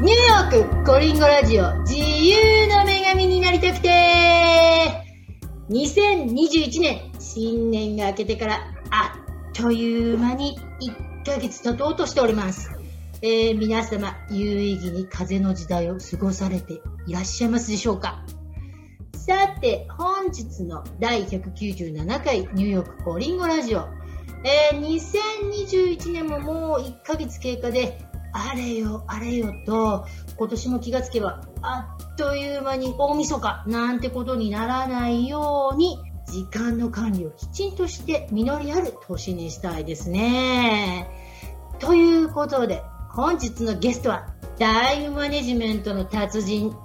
ニューヨークコリンゴラジオ自由の女神になりたくて2021年新年が明けてからあっという間に1ヶ月経とうとしております。えー、皆様、有意義に風の時代を過ごされていらっしゃいますでしょうかさて、本日の第197回ニューヨークコリンゴラジオ。えー、2021年ももう1ヶ月経過で、あれよあれよと、今年も気がつけば、あっという間に大晦日なんてことにならないように、時間の管理をきちんとして実りある年にしたいですね。ということで、本日のゲストは、タイムマネジメントの達人、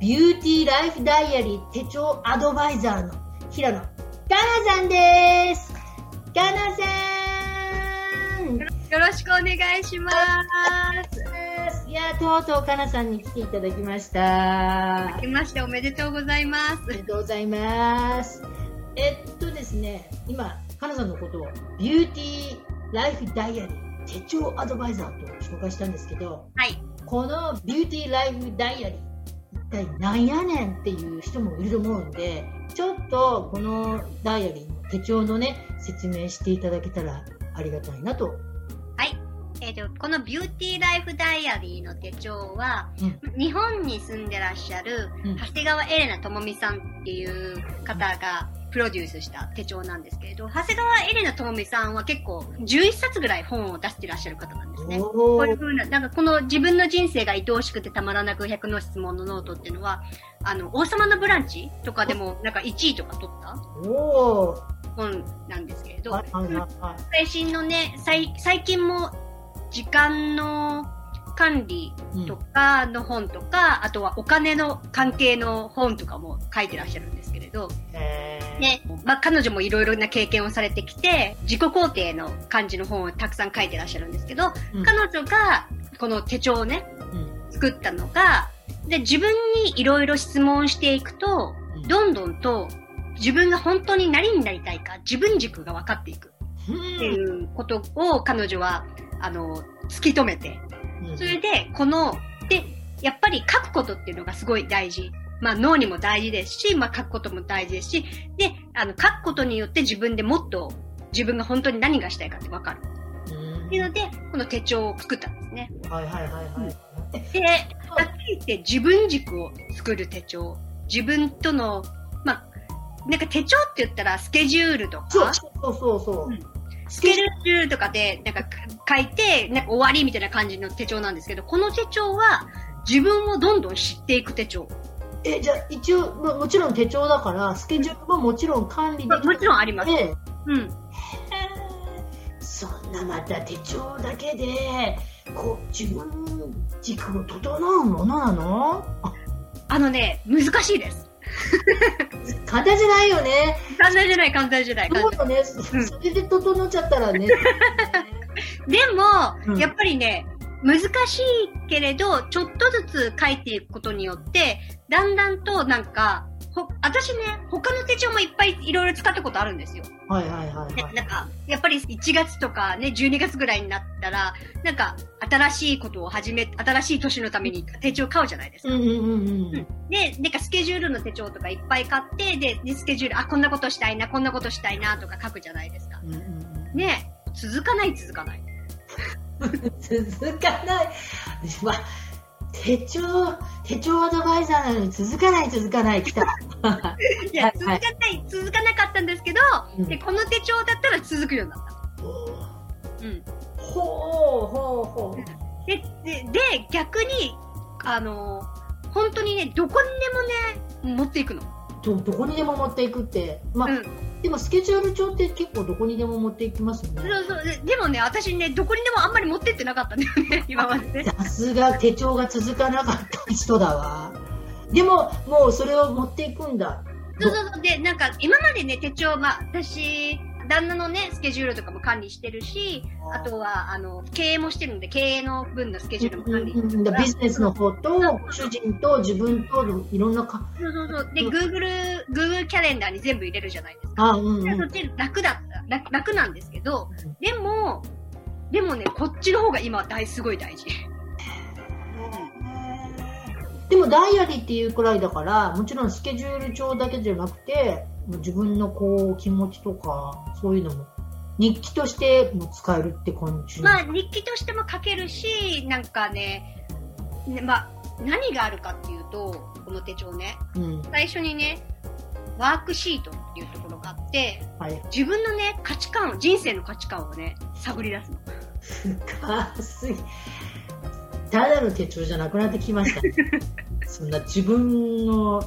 ビューティーライフダイアリー手帳アドバイザーの平野かなさんです。かなさんよろしくお願いします。いや、とうとうかなさんに来ていただきました。明けましておめでとうございまありがとうございます。えっとですね、今、かなさんのことをビューティーライフダイアリー手帳アドバイザーと紹介したんですけど、す。はい。このビューティーライフダイアリー、一体なんやねんっていう人もいると思うんで、ちょっとこのダイアリーの手帳のね、説明していただけたらありがたいなと。はい。えっ、と、この Beauty Life Diary の手帳は、うん。日本に住んでらっしゃる、うん。長谷川エレナ智美さんっていう方がプロデュースした手帳なんですけれど、長谷川エレナ智美さんは結構11冊ぐらい本を出してらっしゃる方なんですね。おこういうー風な、なんかこの自分の人生が愛おしくてたまらなく100の質問のノートっていうのは、あの、王様のブランチとかでもなんか1位とか取ったおー。本なんですけれど、最新のね、最最近も時間の管理うんとかの本とか、あとはお金の関係の本とかも書いてらっしゃるんですけれど、ね、まあ彼女もいろいろな経験をされてきて、自己肯定の感じの本をたくさん書いてらっしゃるんですけど、うん。彼女がこの手帳をね、うん。作ったのが、で、自分にいろいろ質問していくと、うん。どんどんと自分が本当に何になりたいか、自分軸が分かっていくっていうことを彼女は、あの、突き止めて、うんそれで、この、で、やっぱり書くことっていうのがすごい大事。まあ脳にも大事ですし、まあ書くことも大事ですし、で、あの、書くことによって自分でもっと自分が本当に何がしたいかってわかる。うんっていうので、この手帳を作ったんですね。はいはいはいはい。で、はっきり言って自分軸を作る手帳。自分との、まあ、なんか手帳って言ったらスケジュールとか、そうそうそうそう。うんスケジュールとかで、なんか書いて、なんか終わりみたいな感じの手帳なんですけど、この手帳は自分をどんどん知っていく手帳。え、じゃあ一応、ももちろん手帳だから、スケジュールももちろん管理できまもちろんあります。て、うん。そんなまた手帳だけで、こう、自分軸を整うものなの？あ、あのね、難しいです。簡単じゃないよね。簡単じゃない、簡単じゃない。そうよね。それで整っちゃったらね。でも、うんやっぱりね、難しいけれど、ちょっとずつ書いていくことによって、だんだんとなんか、ほ私ね、他の手帳もいっぱいいろいろ使ったことあるんですよ。はいはいはいはい。ねなんか、やっぱり1月とかね、12月ぐらいになったら、なんか、新しいことを始め、新しい年のために手帳買うじゃないですか。うんうんうんうん。で、なんかスケジュールの手帳とかいっぱい買って、で、でスケジュール、あ、こんなことしたいな、こんなことしたいな、とか書くじゃないですか。うんうんうんね続かない続かない。続かない。まあ、手帳、手帳アドバイザーなのに続かない続かない来た。いや、はい続かない、続かなかったんですけど、うんで、この手帳だったら続くようになった。うん。ほうほうほう。で、で、で、逆に、あの本当にね、どこにでもね、持っていくの。どどこにでも持っていくって、まあうん。でもスケジュール帳って結構どこにでも持っていきますよそうね。そう。ででもね、私ね、どこにでもあんまり持ってってなかったんだよね、今までね。さすが手帳が続かなかった人だわ。でも、もうそれを持っていくんだ。そうそうそう。で、なんか、今までね、手帳、まあ、私、旦那のね、スケジュールとかも管理してるし、あとは、あの、経営もしてるので、経営の分のスケジュールも管理してうんる。ビジネスの方と、主人と自分といろんなか、そうそうそう。で、Google、Google キャレンダーに全部入れるじゃないですか。あ、うんうん。そっち楽だった。楽楽なんですけど、でも、でもね、こっちの方が今大、すごい大事。でもダイアリーっていうくらいだからもちろんスケジュール帳だけじゃなくて自分のこう気持ちとかそういうのも日記としても使えるって感じ、まあ、日記としても書けるし、なんかね、ねまあ、何があるかっていうと、この手帳ね、うん。最初にね、ワークシートっていうところがあって、はい、自分のね、価値観を、人生の価値観をね、探り出すの。深すぎただの手帳じゃなくなってきました。そんな自分の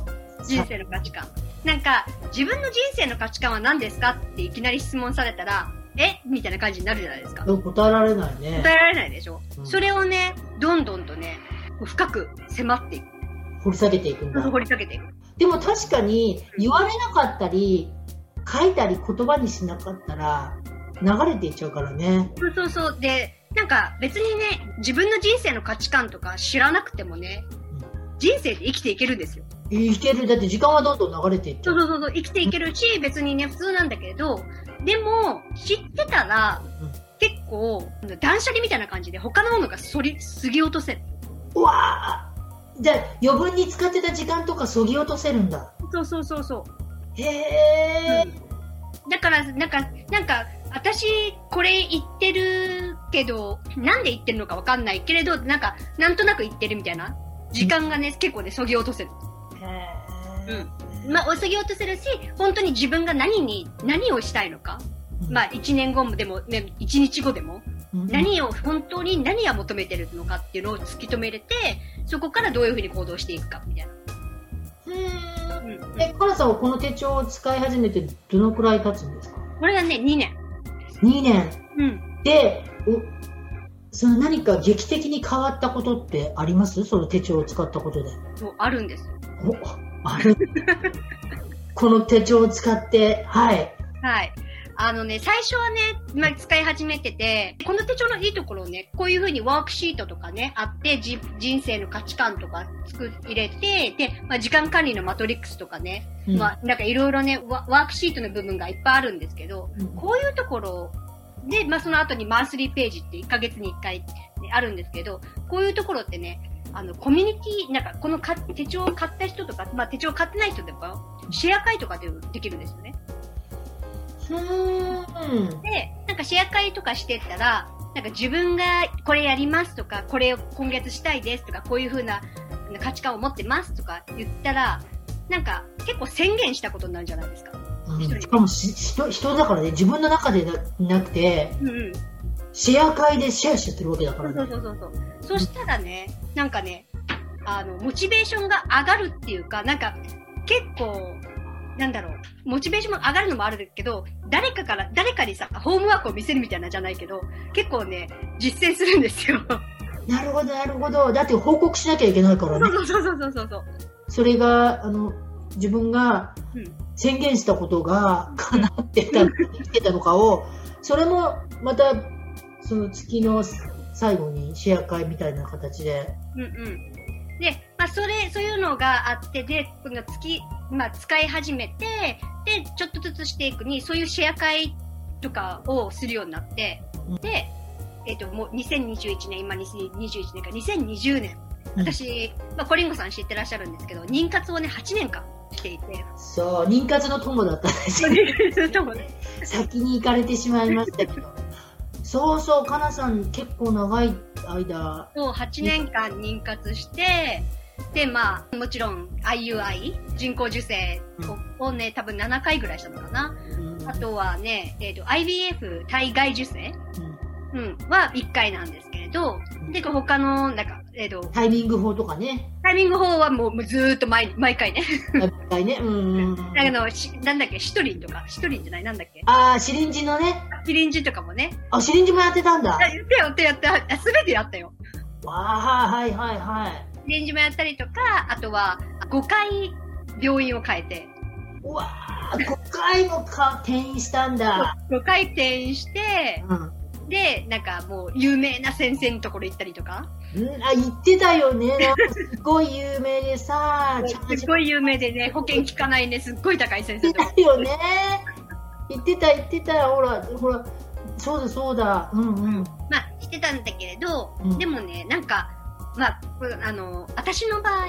人生の価値観。なんか、自分の人生の価値観は何ですかっていきなり質問されたら、え？みたいな感じになるじゃないですか。答えられないね答えられないでしょ、うんそれをね、どんどんとね、深く迫っていく。掘り下げていくんだ掘り下げていく。でも確かに言われなかったり書いたり言葉にしなかったら流れていっちゃうからねそうそうそう。で、なんか別にね、自分の人生の価値観とか知らなくてもね、人生で生きていけるんですよ。いける。だって時間はどんどん流れていっちゃそううそうそうそう、生きていけるし、別にね、普通なんだけど、でも、知ってたら、うん。結構、断捨離みたいな感じで他のものがそり、過ぎ落とせる。うわあじゃあ余分に使ってた時間とかそぎ落とせるんだ。そうそうそうそう。へえ、だから、なんか、なんか、私、これ言ってるけど、なんで言ってるのかわかんないけれど、なんか、なんとなく言ってるみたいな。時間がね、結構ね、そぎ落とせる。へえまあ、そぎ落とせるし、本当に自分が何に、何をしたいのか。まあ、1年後もでも、ね、1日後でも、うん何を、本当に何が求めてるのかっていうのを突き止めれて、そこからどういうふうに行動していくか、みたいな。ううんうんんえカラさんはこの手帳を使い始めてどのくらい経つんですか？これがね、2年。2年うん。でおその何か劇的に変わったことってあります？その手帳を使ったことでそう、あるんですよ。おある。この手帳を使ってはい。はい。あのね、最初はね、まあ、使い始めてて、この手帳のいいところをね、こういう風にワークシートとかね、あって、じ人生の価値観とか作入れて、で、まあ、時間管理のマトリックスとかね、うん。まあ、なんかいろいろねワ、ワークシートの部分がいっぱいあるんですけど、うん。こういうところで、まあ、その後にマンスリーページって1ヶ月に1回、ね、あるんですけど、こういうところってね、あの、コミュニティ、なんか、このか手帳を買った人とか、まあ、手帳を買ってない人でも、シェア会とかでできるんですよね。うーんで、なんかシェア会とかしてったら、なんか自分がこれやりますとか、これを今月したいですとか、こういう風な価値観を持ってますとか言ったら、なんか結構宣言したことになるじゃないですか。うんしかもし人人だからね自分の中でななくてうんうん。シェア会でシェアしちゃってるわけだからねそうそうそうそう。そしたらね、なんかね、あの、モチベーションが上がるっていうか、なんか結構、なんだろう、モチベーションも上がるのもあるけど、誰かから、誰かにさ、ホームワークを見せるみたいなじゃないけど、結構ね、実践するんですよ。なるほどなるほどだって報告しなきゃいけないからねそうそうそうそうそうそう。それがあの自分がうん宣言したことが叶ってたのか生きてたのかをそれもまたその月の最後にシェア会みたいな形で。うんうん。で、まあ、それ、そういうのがあって、で、この月、まあ、使い始めて、で、ちょっとずつしていくに、そういうシェア会とかをするようになってうん、で、えっ、と、もう2021年、今2021年から2020年、うん。私、まあ、コリンゴさん知ってらっしゃるんですけど、妊活をね、8年間していて、そう妊活の友だったんですよ。先に行かれてしまいましたけどそうそうかなさん結構長い間。そう、8年間妊活して、で、まあ、もちろん IUI、人工授精を,、をね、多分7回ぐらいしたのかな。うん。あとはね、えっ、と、IVF、体外受精うん。うん、は1回なんですど、で、他の、なんか、えっ、と、タイミング法とかね。タイミング法はもうずーっと毎毎回ね。毎回ね。うんだけど、しなんだっけ、シトリンとか、シトリンじゃない、なんだっけ？ああシリンジのね。シリンジとかもね。あシリンジもやってたんだ。あやってやってやって、あすべてやったよ。わあはいはいはいシリンジもやったりとか、あとは、5回病院を変えて、うわあ5回もか転院したんだ。5回転院して、うんで、なんかもう、有名な先生のところ行ったりとか、うんあ言ってたよね。すごい有名でさ すっごい有名でね、保険効かないね、すっごい高い先生とか。てたよね。言ってた言ってた。ほらほらそうだそうだ。うんうん。まあ、してたんだけれど、うん。でもね、なんか、まあ、あの、私の場合、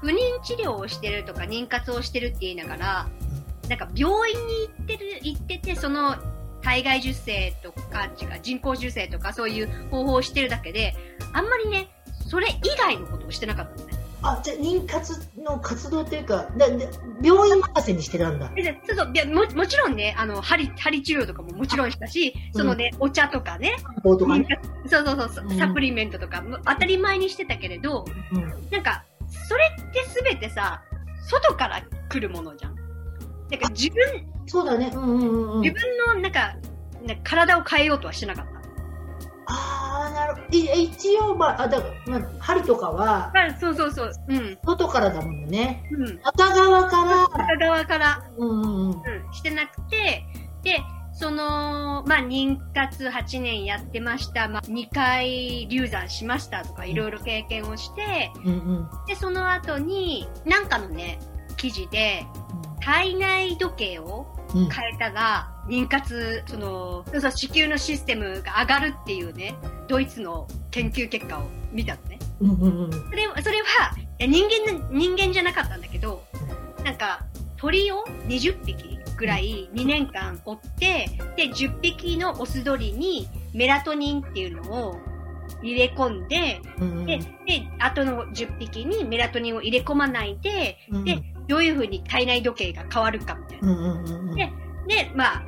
不妊治療をしてるとか妊活をしてるって言いながら、なんか病院に行ってる、行ってて、その、体外受精とか、違う、人工受精とかそういう方法をしてるだけで、あんまりね、それ以外のことをしてなかったのね。あ、じゃあ、妊活の活動っていうか、だだ病院任せにしてたんだ。ででそうそういやももちろんね、あの、針、針治療とかももちろんしたし、そのね、お茶とかね、とかね。そうそうそう、うんサプリメントとかも当たり前にしてたけれど、うん。なんか、それってすべてさ、外から来るものじゃん。なんか自分、そうだね。うんうんうんうん。自分のなんか、体を変えようとはしてなかった。ああ、なるほど。い一応、まあ、あだまあ、針とかは、あそうそうそう。うん。外からだもんね。うん。中側から、片側から、うんうんうん。うん、してなくて、で、その、まあ、妊活8年やってました。まあ、2回流産しましたとか、いろいろ経験をして、うんうん。で、その後に、なんかのね、記事で、体内時計をうん。変えたら、妊活、その、そうそう子宮のシステムが上がるっていうね、ドイツの研究結果を見たのね。うんうんうん。それは、それは、人間の、人間じゃなかったんだけど、なんか、鳥を20匹ぐらい2年間追って、で、10匹のオス鳥にメラトニンっていうのを入れ込んで、うんうんで、で、後の10匹にメラトニンを入れ込まないで、うんで、どういう風に体内時計が変わるかみたいな。うんうんうんうん。でで、まあ、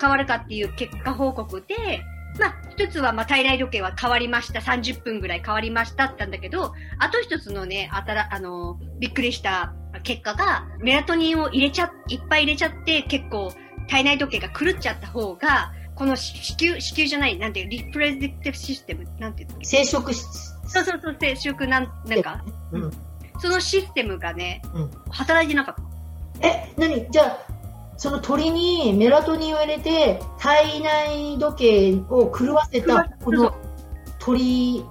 変わるかっていう結果報告で、まあ、一つは、まあ、体内時計は変わりました。30分ぐらい変わりましたって言ったんだけど、あと一つのね、あたら、あの、びっくりした結果が、メラトニンを入れちゃ、いっぱい入れちゃって、結構、体内時計が狂っちゃった方が、この子宮、子宮じゃない、なんていう、リプレディクティブシステム、なんていうの？生殖し、そうそうそう、生殖なん、なんか、うん。そのシステムがね、うん。働いてなかった。え、なにじゃあ、その鳥にメラトニンを入れて、体内時計を狂わせた、この鳥、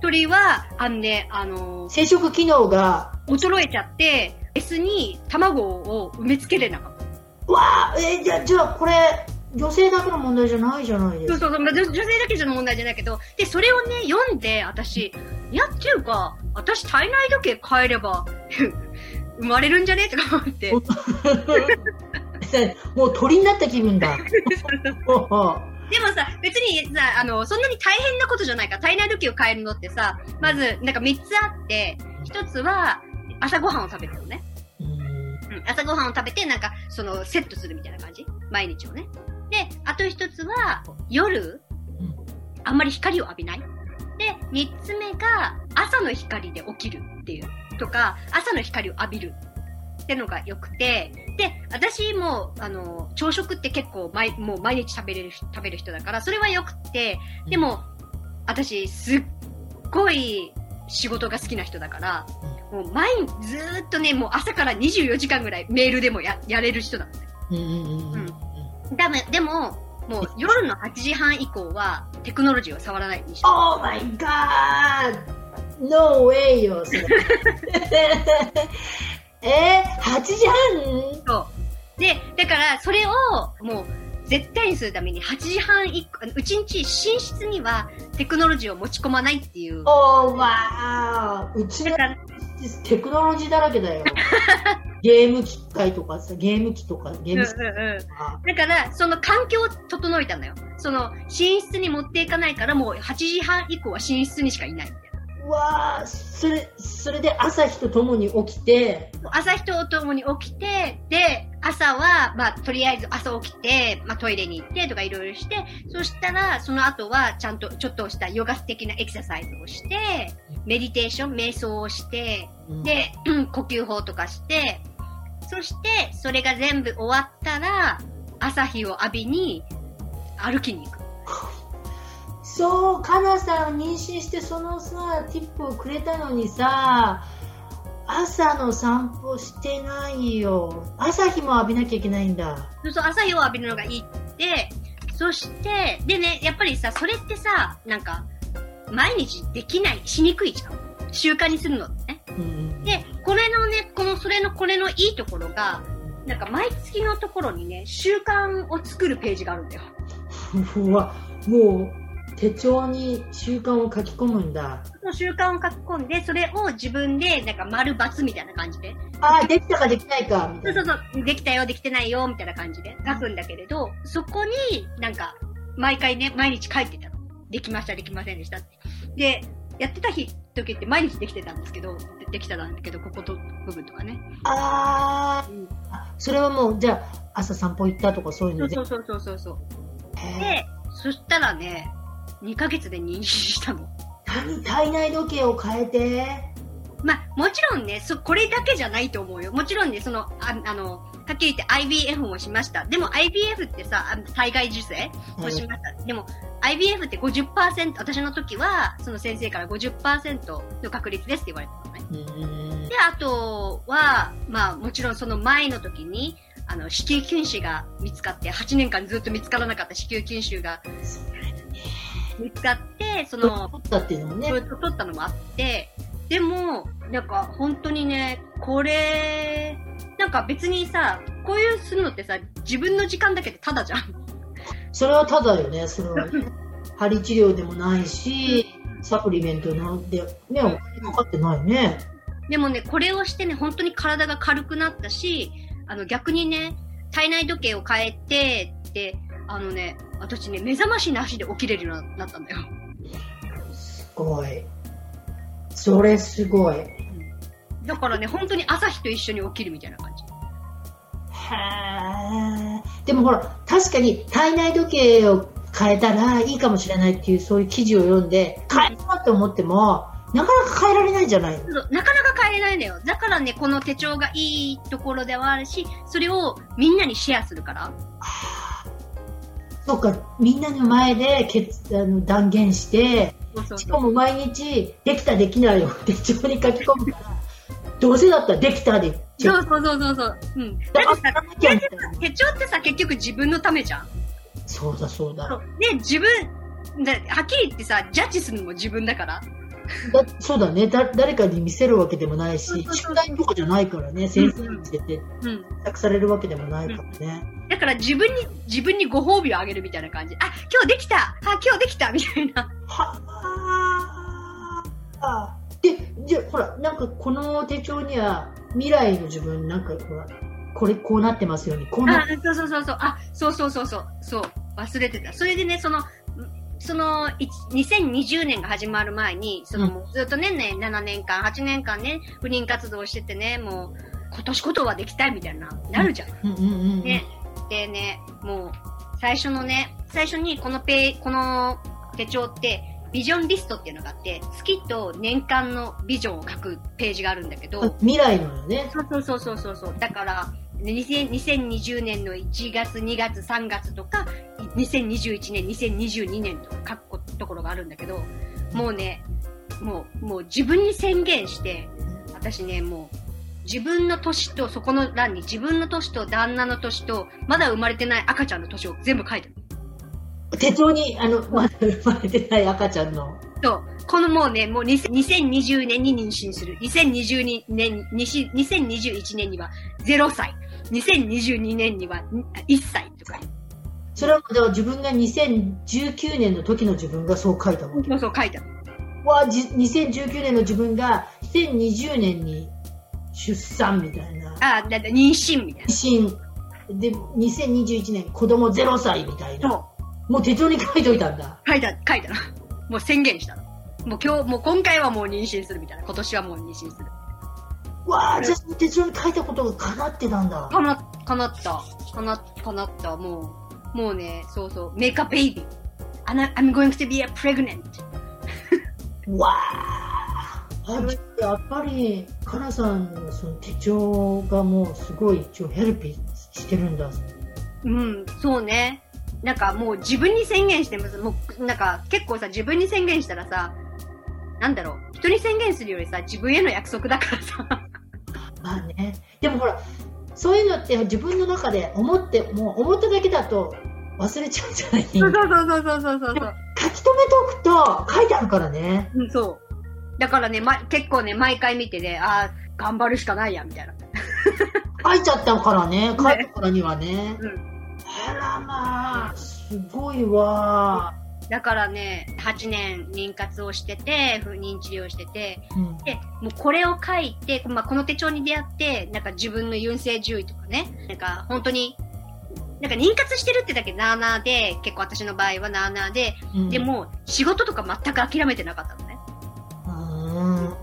鳥は、あのね、あの生殖機能が、衰えちゃって、S に卵を埋め付けれなかった。うわあ、え、じゃあ、じゃあこれ、女性だけの問題じゃないじゃないですか。そうそうそう、まあ、女女性だけじゃの問題じゃないけど、で、それをね、読んで、私、いや、っていうか、私体内時計変えれば、生まれるんじゃねとか思って。もう鳥になった気分だ。でもさ、別にさ、あの、そんなに大変なことじゃないから、体内時計を変えるのってさ、まず、なんか3つあって、1つは、朝ごはんを食べるのね。うんうん、朝ごはんを食べて、なんか、その、セットするみたいな感じ？毎日をね。で、あと一つは、夜うん、あんまり光を浴びない。で、三つ目が、朝の光で起きるっていう。とか、朝の光を浴びる。ってのが良くて、で、私も、あの、朝食って結構毎、もう毎日食べれる、食べる人だから、それは良くて、でも、私、すっごい仕事が好きな人だから、もう毎日ずーっとね、もう朝から24時間ぐらいメールでもややれる人なのね。うんうんうんうんだめ、でも、もう夜の8時半以降はテクノロジーを触らないようにしてる。Oh my god! No way よ、それ。えー、8時半？そう。で、だからそれをもう絶対にするために8時半以降、うちんち寝室にはテクノロジーを持ち込まないっていう。Oh wow! うちのテクノロジーだらけだよ。ゲーム機械とかさ、ゲーム機とか、ゲーム機うんうんうんとか。だから、その環境を整えたのよ。その、寝室に持っていかないから、もう8時半以降は寝室にしかいないみたいな。うわー、それ、それで朝日とともに起きて、朝日とともに起きて、で、朝は、まあ、とりあえず朝起きて、まあ、トイレに行ってとかいろいろして、そしたら、その後は、ちゃんと、ちょっとしたヨガ的なエクササイズをして、メディテーション、瞑想をして、うんで、うん呼吸法とかして、そして、それが全部終わったら、朝日を浴びに、歩きに行く。そう、かなさん妊娠してそのさ、ティップをくれたのにさ、朝の散歩してないよ。朝日も浴びなきゃいけないんだ。そうそう、朝日を浴びるのがいいって、そして、でね、やっぱりさ、それってさ、なんか、毎日できない、しにくいじゃん。習慣にするのってで、これのね、この、それの、これのいいところが、なんか毎月のところにね、習慣を作るページがあるんだよ。うわ、もう、手帳に習慣を書き込むんだ。その習慣を書き込んで、それを自分で、なんか丸×みたいな感じで。ああ、できたかできないか、みたいうな。そそうそう、できたよ、できてないよ、みたいな感じで書くんだけれど、そこになんか、毎回ね、毎日書いてたの。できました、できませんでしたって。で、やってた日、時って毎日できてたんですけど、でできてたんだけど、ここと部分とかね。あーあ、それはもう、じゃあ、朝散歩行ったとかそういうので？そうそうそうそうそうで、そしたらね、2ヶ月で妊娠したの。何体内時計を変えて？まあ、もちろんね、そ、これだけじゃないと思うよ。もちろんね、その、ああの、はっきり言って IVF もしました。でも IVF ってさ、体外受精もしました。でも IVF って50%、私の時は、その先生から50%の確率ですって言われたのね。で、あとは、まあ、もちろんその前の時に、あの、子宮筋腫が見つかって、8年間ずっと見つからなかった子宮筋腫が見つかって、その、取ったっていうのもね取ったのもあって、でも、なんか本当にね、これ、なんか別にさ、こういうするのってさ、自分の時間だけでただじゃん。それはただよね、それはね。針治療でもないし、サプリメントなんで、ね、お金かかってないね。でもね、これをしてね、本当に体が軽くなったし、あの逆にね、体内時計を変えて、で、あのね、私ね、目覚ましなしで起きれるようになったんだよ。すごい。それすごい。へだからね、本当に朝日と一緒に起きるみたいな感じ。え。でもほら、確かに体内時計を変えたらいいかもしれないっていう、そういう記事を読んで、変えようって思っても、なかなか変えられないじゃない。なかなか変えれないんだよ。だからね、この手帳がいいところではあるし、それをみんなにシェアするから。そっか、みんなの前で決あの断言して。しかも毎日、できたできないを手帳に書き込むから、どうせだったらできたで、そうそうそうそうそう。うん。クだってさ。手帳ってさ、結局自分のためじゃん。そうだそうだ。で、自分、だはっきり言ってさ、ジャッジするのも自分だから。だそうだねだ。誰かに見せるわけでもないし宿題とかじゃないからね、先生に見せて、うん。託されるわけでもないからね。だから自分に、自分にご褒美をあげるみたいな感じ。あ、今日できたあ、今日できたみたいな。はあ。で、じゃあほら、なんかこの手帳には、未来の自分、なんかほら、これこうなってますように、こうなあ、そうそうそうそう。あ、そうそうそうそう。そう。忘れてた。それでね、その、んその、い2020年が始まる前に、その、ずっとね、ね、7年間、8年間ね、不妊活動しててね、もう、今年ことはできたいみたいな、なるじゃん。うんうんうんうん。ね。でね、もう、最初のね、最初にこのペこの手帳って、ビジョンリストっていうのがあって、月と年間のビジョンを書くページがあるんだけど、あ未来のよね。そうそうそうそうそう。だから、2000 2020年の1月、2月、3月とか、2021年、2022年とか書くこところがあるんだけど、もうね、もう、もう自分に宣言して、私ね、もう、自分の年と、そこの欄に自分の年と旦那の年と、まだ生まれてない赤ちゃんの年を全部書いてる。手帳に、あの、ま だ生まれてない赤ちゃんの。そう。このもうね、もう2000 2020年に妊娠する。2022年、20 2021年には0歳。2022年には1歳とか。それは、だから自分が2019年の時の自分がそう書いたわけ。そうそう書いてある。わじ2019年の自分が2020年に出産みたいな。あ、だだ妊娠みたい妊娠。で、2021年子供0歳みたいな。な。そう。もう手帳に書いといたんだ。書いた、書いたの。もう宣言したの。もう今日、もう今回はもう妊娠するみたいな。今年はもう妊娠する。わあ、じゃあ手帳に書いたことが叶ってたんだ。かな、かなった。かな、かなった。もう、もうね、そうそう。make a baby. I'm I'm going to be a pregnant. わあ。あやっぱり、かなさんのその手帳がもうすごい一応ヘルピしてるんだ。うん、そうね。なんかもう自分に宣言してます。もう、なんか結構さ、自分に宣言したらさ、なんだろう、人に宣言するよりさ、自分への約束だからさ。まあね。でもほら、そういうのって自分の中で思って、もう思っただけだと忘れちゃうんじゃない？そうそうそうそうそうそうそう。書き留めておくと書いてあるからね。うん、そう。だからね、ま、結構ね、毎回見てね、ああ、頑張るしかないや、みたいな。書いちゃったからね。書いたからにはね。うん。あらまあ、すごいわ。だからね、8年妊活をしてて、不妊治療してて、うん。で、もうこれを書いて、まあ、この手帳に出会って、なんか自分の優勢獣医とかね、なんか本当に、なんか妊活してるってだけなーなーで、結構私の場合はなーなーで、うんで、も仕事とか全く諦めてなかったのね。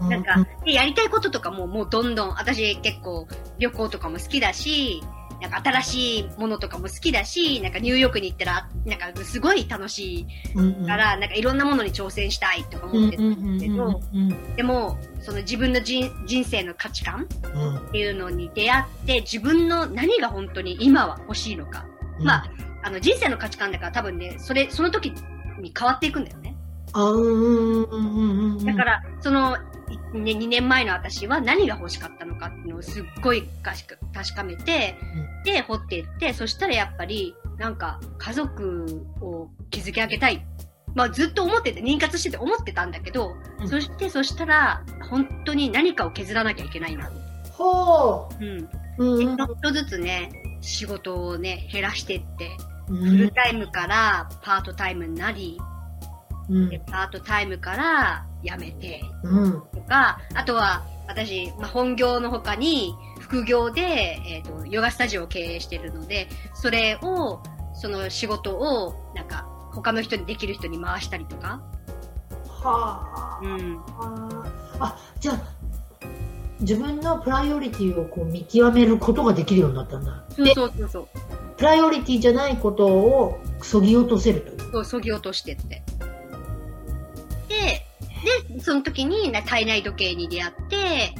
うん。なんか、で、やりたいこととかももうどんどん、私結構旅行とかも好きだし、なんか新しいものとかも好きだし、なんかニューヨークに行ったら、なんかすごい楽しうん、いから、なんかいろんなものに挑戦したいとかうん、思ってたうん、うんん、だけど、うん、でも、その自分の人人生の価値観うん。っていうのに出会って、自分の何が本当に今は欲しいのか。まあ、あの人生の価値観だから多分ね、それ、その時に変わっていくんだよね。だからら、その、いね、2年前の私は何が欲しかったのかっていうのをすっごいかしく確かめて、で、掘っていって、そしたらやっぱり、なんか、家族を築き上げたい。まあずっと思ってて、妊活してて思ってたんだけど、うんそして、そしたら、本当に何かを削らなきゃいけないな。ほうん。う。うん、でちょっとずつね、仕事をね、減らしてって、うフルタイムからパートタイムになり、んで、パートタイムから辞めて、うん。とか、あとは、私、まあ、本業の他に、副業で、えっ、と、ヨガスタジオを経営してるので、それを、その仕事を、なんか、他の人にできる人に回したりとか。はうん。あ。あ、じゃあ、自分のプライオリティをこう見極めることができるようになったんだ。そうで、そうそうそう。プライオリティじゃないことをそぎ落とせるという。そう、そぎ落としてって。で、で、その時にな体内時計に出会って、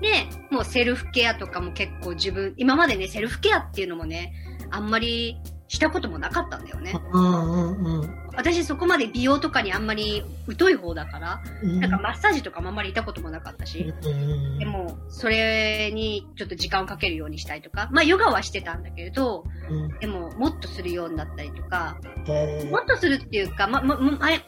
で、もうセルフケアとかも結構自分、今までね、セルフケアっていうのもね、あんまりしたこともなかったんだよね。うんうんうん。私そこまで美容とかにあんまり疎い方だから、うん。なんかマッサージとかもあんまり行ったこともなかったし、うんでも、それにちょっと時間をかけるようにしたいとか、まあヨガはしてたんだけれど、うん。でももっとするようになったりとか、もっとするっていうか、ま、ま、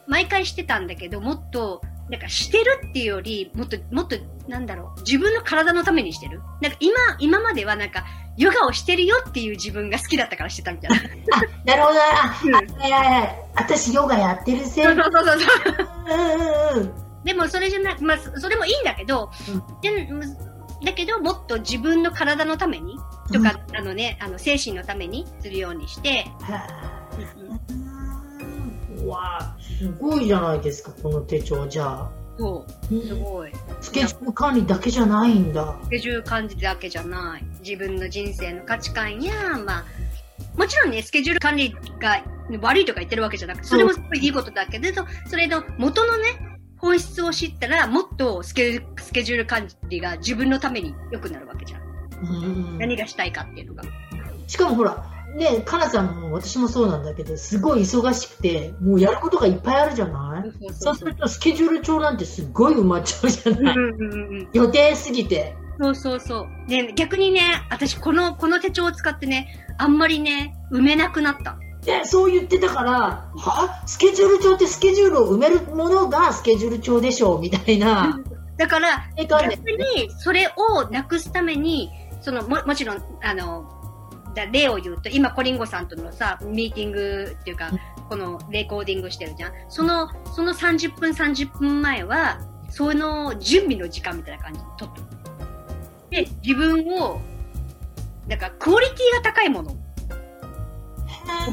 毎回してたんだけど、もっと、なんかしてるっていうより、もっと、もっと、なんだろう、自分の体のためにしてる。なんか今、今まではなんか、ヨガをしてるよっていう自分が好きだったからしてたみたいな。なるほどな。あうんはいはいはい。私ヨガやってるせい。そうそうそうそう。うんうんうん。でもそれじゃなく、まあ、そそれもいいんだけど、でだけど、もっと自分の体のために、とか、あのね、あの、精神のためにするようにして、はうんうんあうわあ、すごいじゃないですか、この手帳、じゃあ。そう、すごい。スケジュール管理だけじゃないんだ。スケジュール感じだけじゃない。自分の人生の価値観や、まあ、もちろんね、スケジュール管理が悪いとか言ってるわけじゃなくて、それもすごいいいことだけど、それの元のね、本質を知ったら、もっとスケスケジュール管理が自分のために良くなるわけじゃん。うん何がしたいかっていうのが。しかもほら、ね、かなさんも私もそうなんだけど、すごい忙しくて、もうやることがいっぱいあるじゃない？そうするとスケジュール帳なんてすっごい埋まっちゃうじゃない、うんうんうんうん。予定すぎて。そうそうそう。ね、逆にね、私この、この手帳を使ってね、あんまりね、埋めなくなった。で、そう言ってたから、は？スケジュール帳ってスケジュールを埋めるものがスケジュール帳でしょうみたいな。だから、逆に、それをなくすために、その、も、もちろん、あの、だ例を言うと、今、コリンゴさんとのさ、ミーティングっていうか、このレコーディングしてるじゃん。その、その30分、30分前は、その準備の時間みたいな感じで撮っとく。で、自分を、だから、クオリティが高いもの。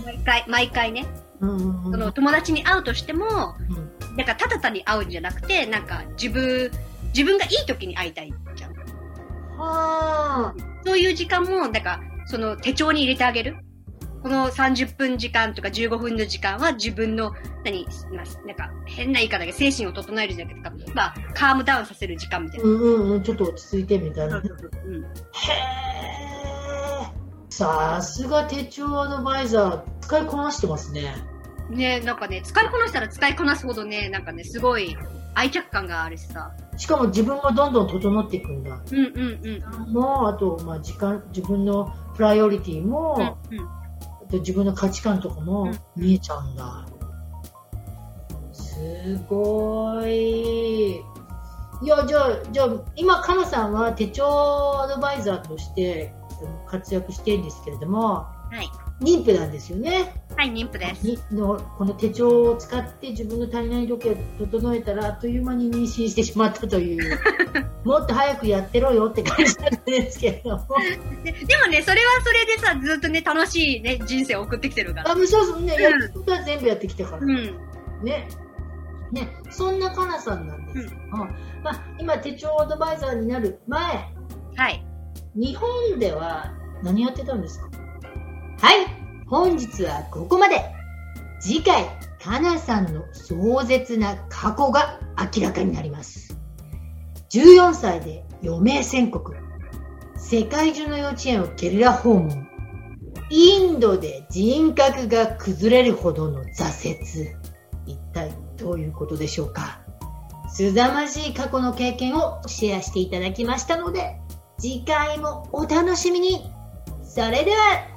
毎回、毎回ね。うんうんうんその友達に会うとしても、うんなんかただ単に会うんじゃなくて、なんか自分、自分がいい時に会いたいじゃん。はあ。そういう時間も、なんか、その手帳に入れてあげる。この30分時間とか15分の時間は自分の、何、まあなんか変な言い方だけど精神を整えるじゃなくて、まあ、カームダウンさせる時間みたいな。うんうんうん、ちょっと落ち着いてみたいな。へうん。え。さすが手帳アドバイザー、使いこなしてますね。ねなんかね、使いこなしたら使いこなすほどね、なんかね、すごい愛着感があるしさ。しかも自分もどんどん整っていくんだ。うんうんうん。もう、あと、まあ、時間、自分のプライオリティも、うんうんあと自分の価値観とかもうん見えちゃうんだ。すごい。いや、じゃあ、じゃあ、今、かなさんは手帳アドバイザーとして活躍してるんですけれども、はい。妊婦なんですよね。はい、妊婦です。にのこの手帳を使って自分の足りない時計を整えたらあっという間に妊娠してしまったという。もっと早くやってろよって感じなんですけど。ででもね、それはそれでさ、ずっとね、楽しいね、人生を送ってきてるから。あそうそうね、うん。やることは全部やってきたから、うん。ね。ね。そんなかなさんなんです、うん。まあ、今手帳アドバイザーになる前。はい。日本では何やってたんですか？はい本日はここまで。次回かなさんの壮絶な過去が明らかになります。14歳で余命宣告。世界中の幼稚園をゲリラ訪問。インドで人格が崩れるほどの挫折。一体どういうことでしょうか。すざまじい過去の経験をシェアしていただきましたので次回もお楽しみに。それでは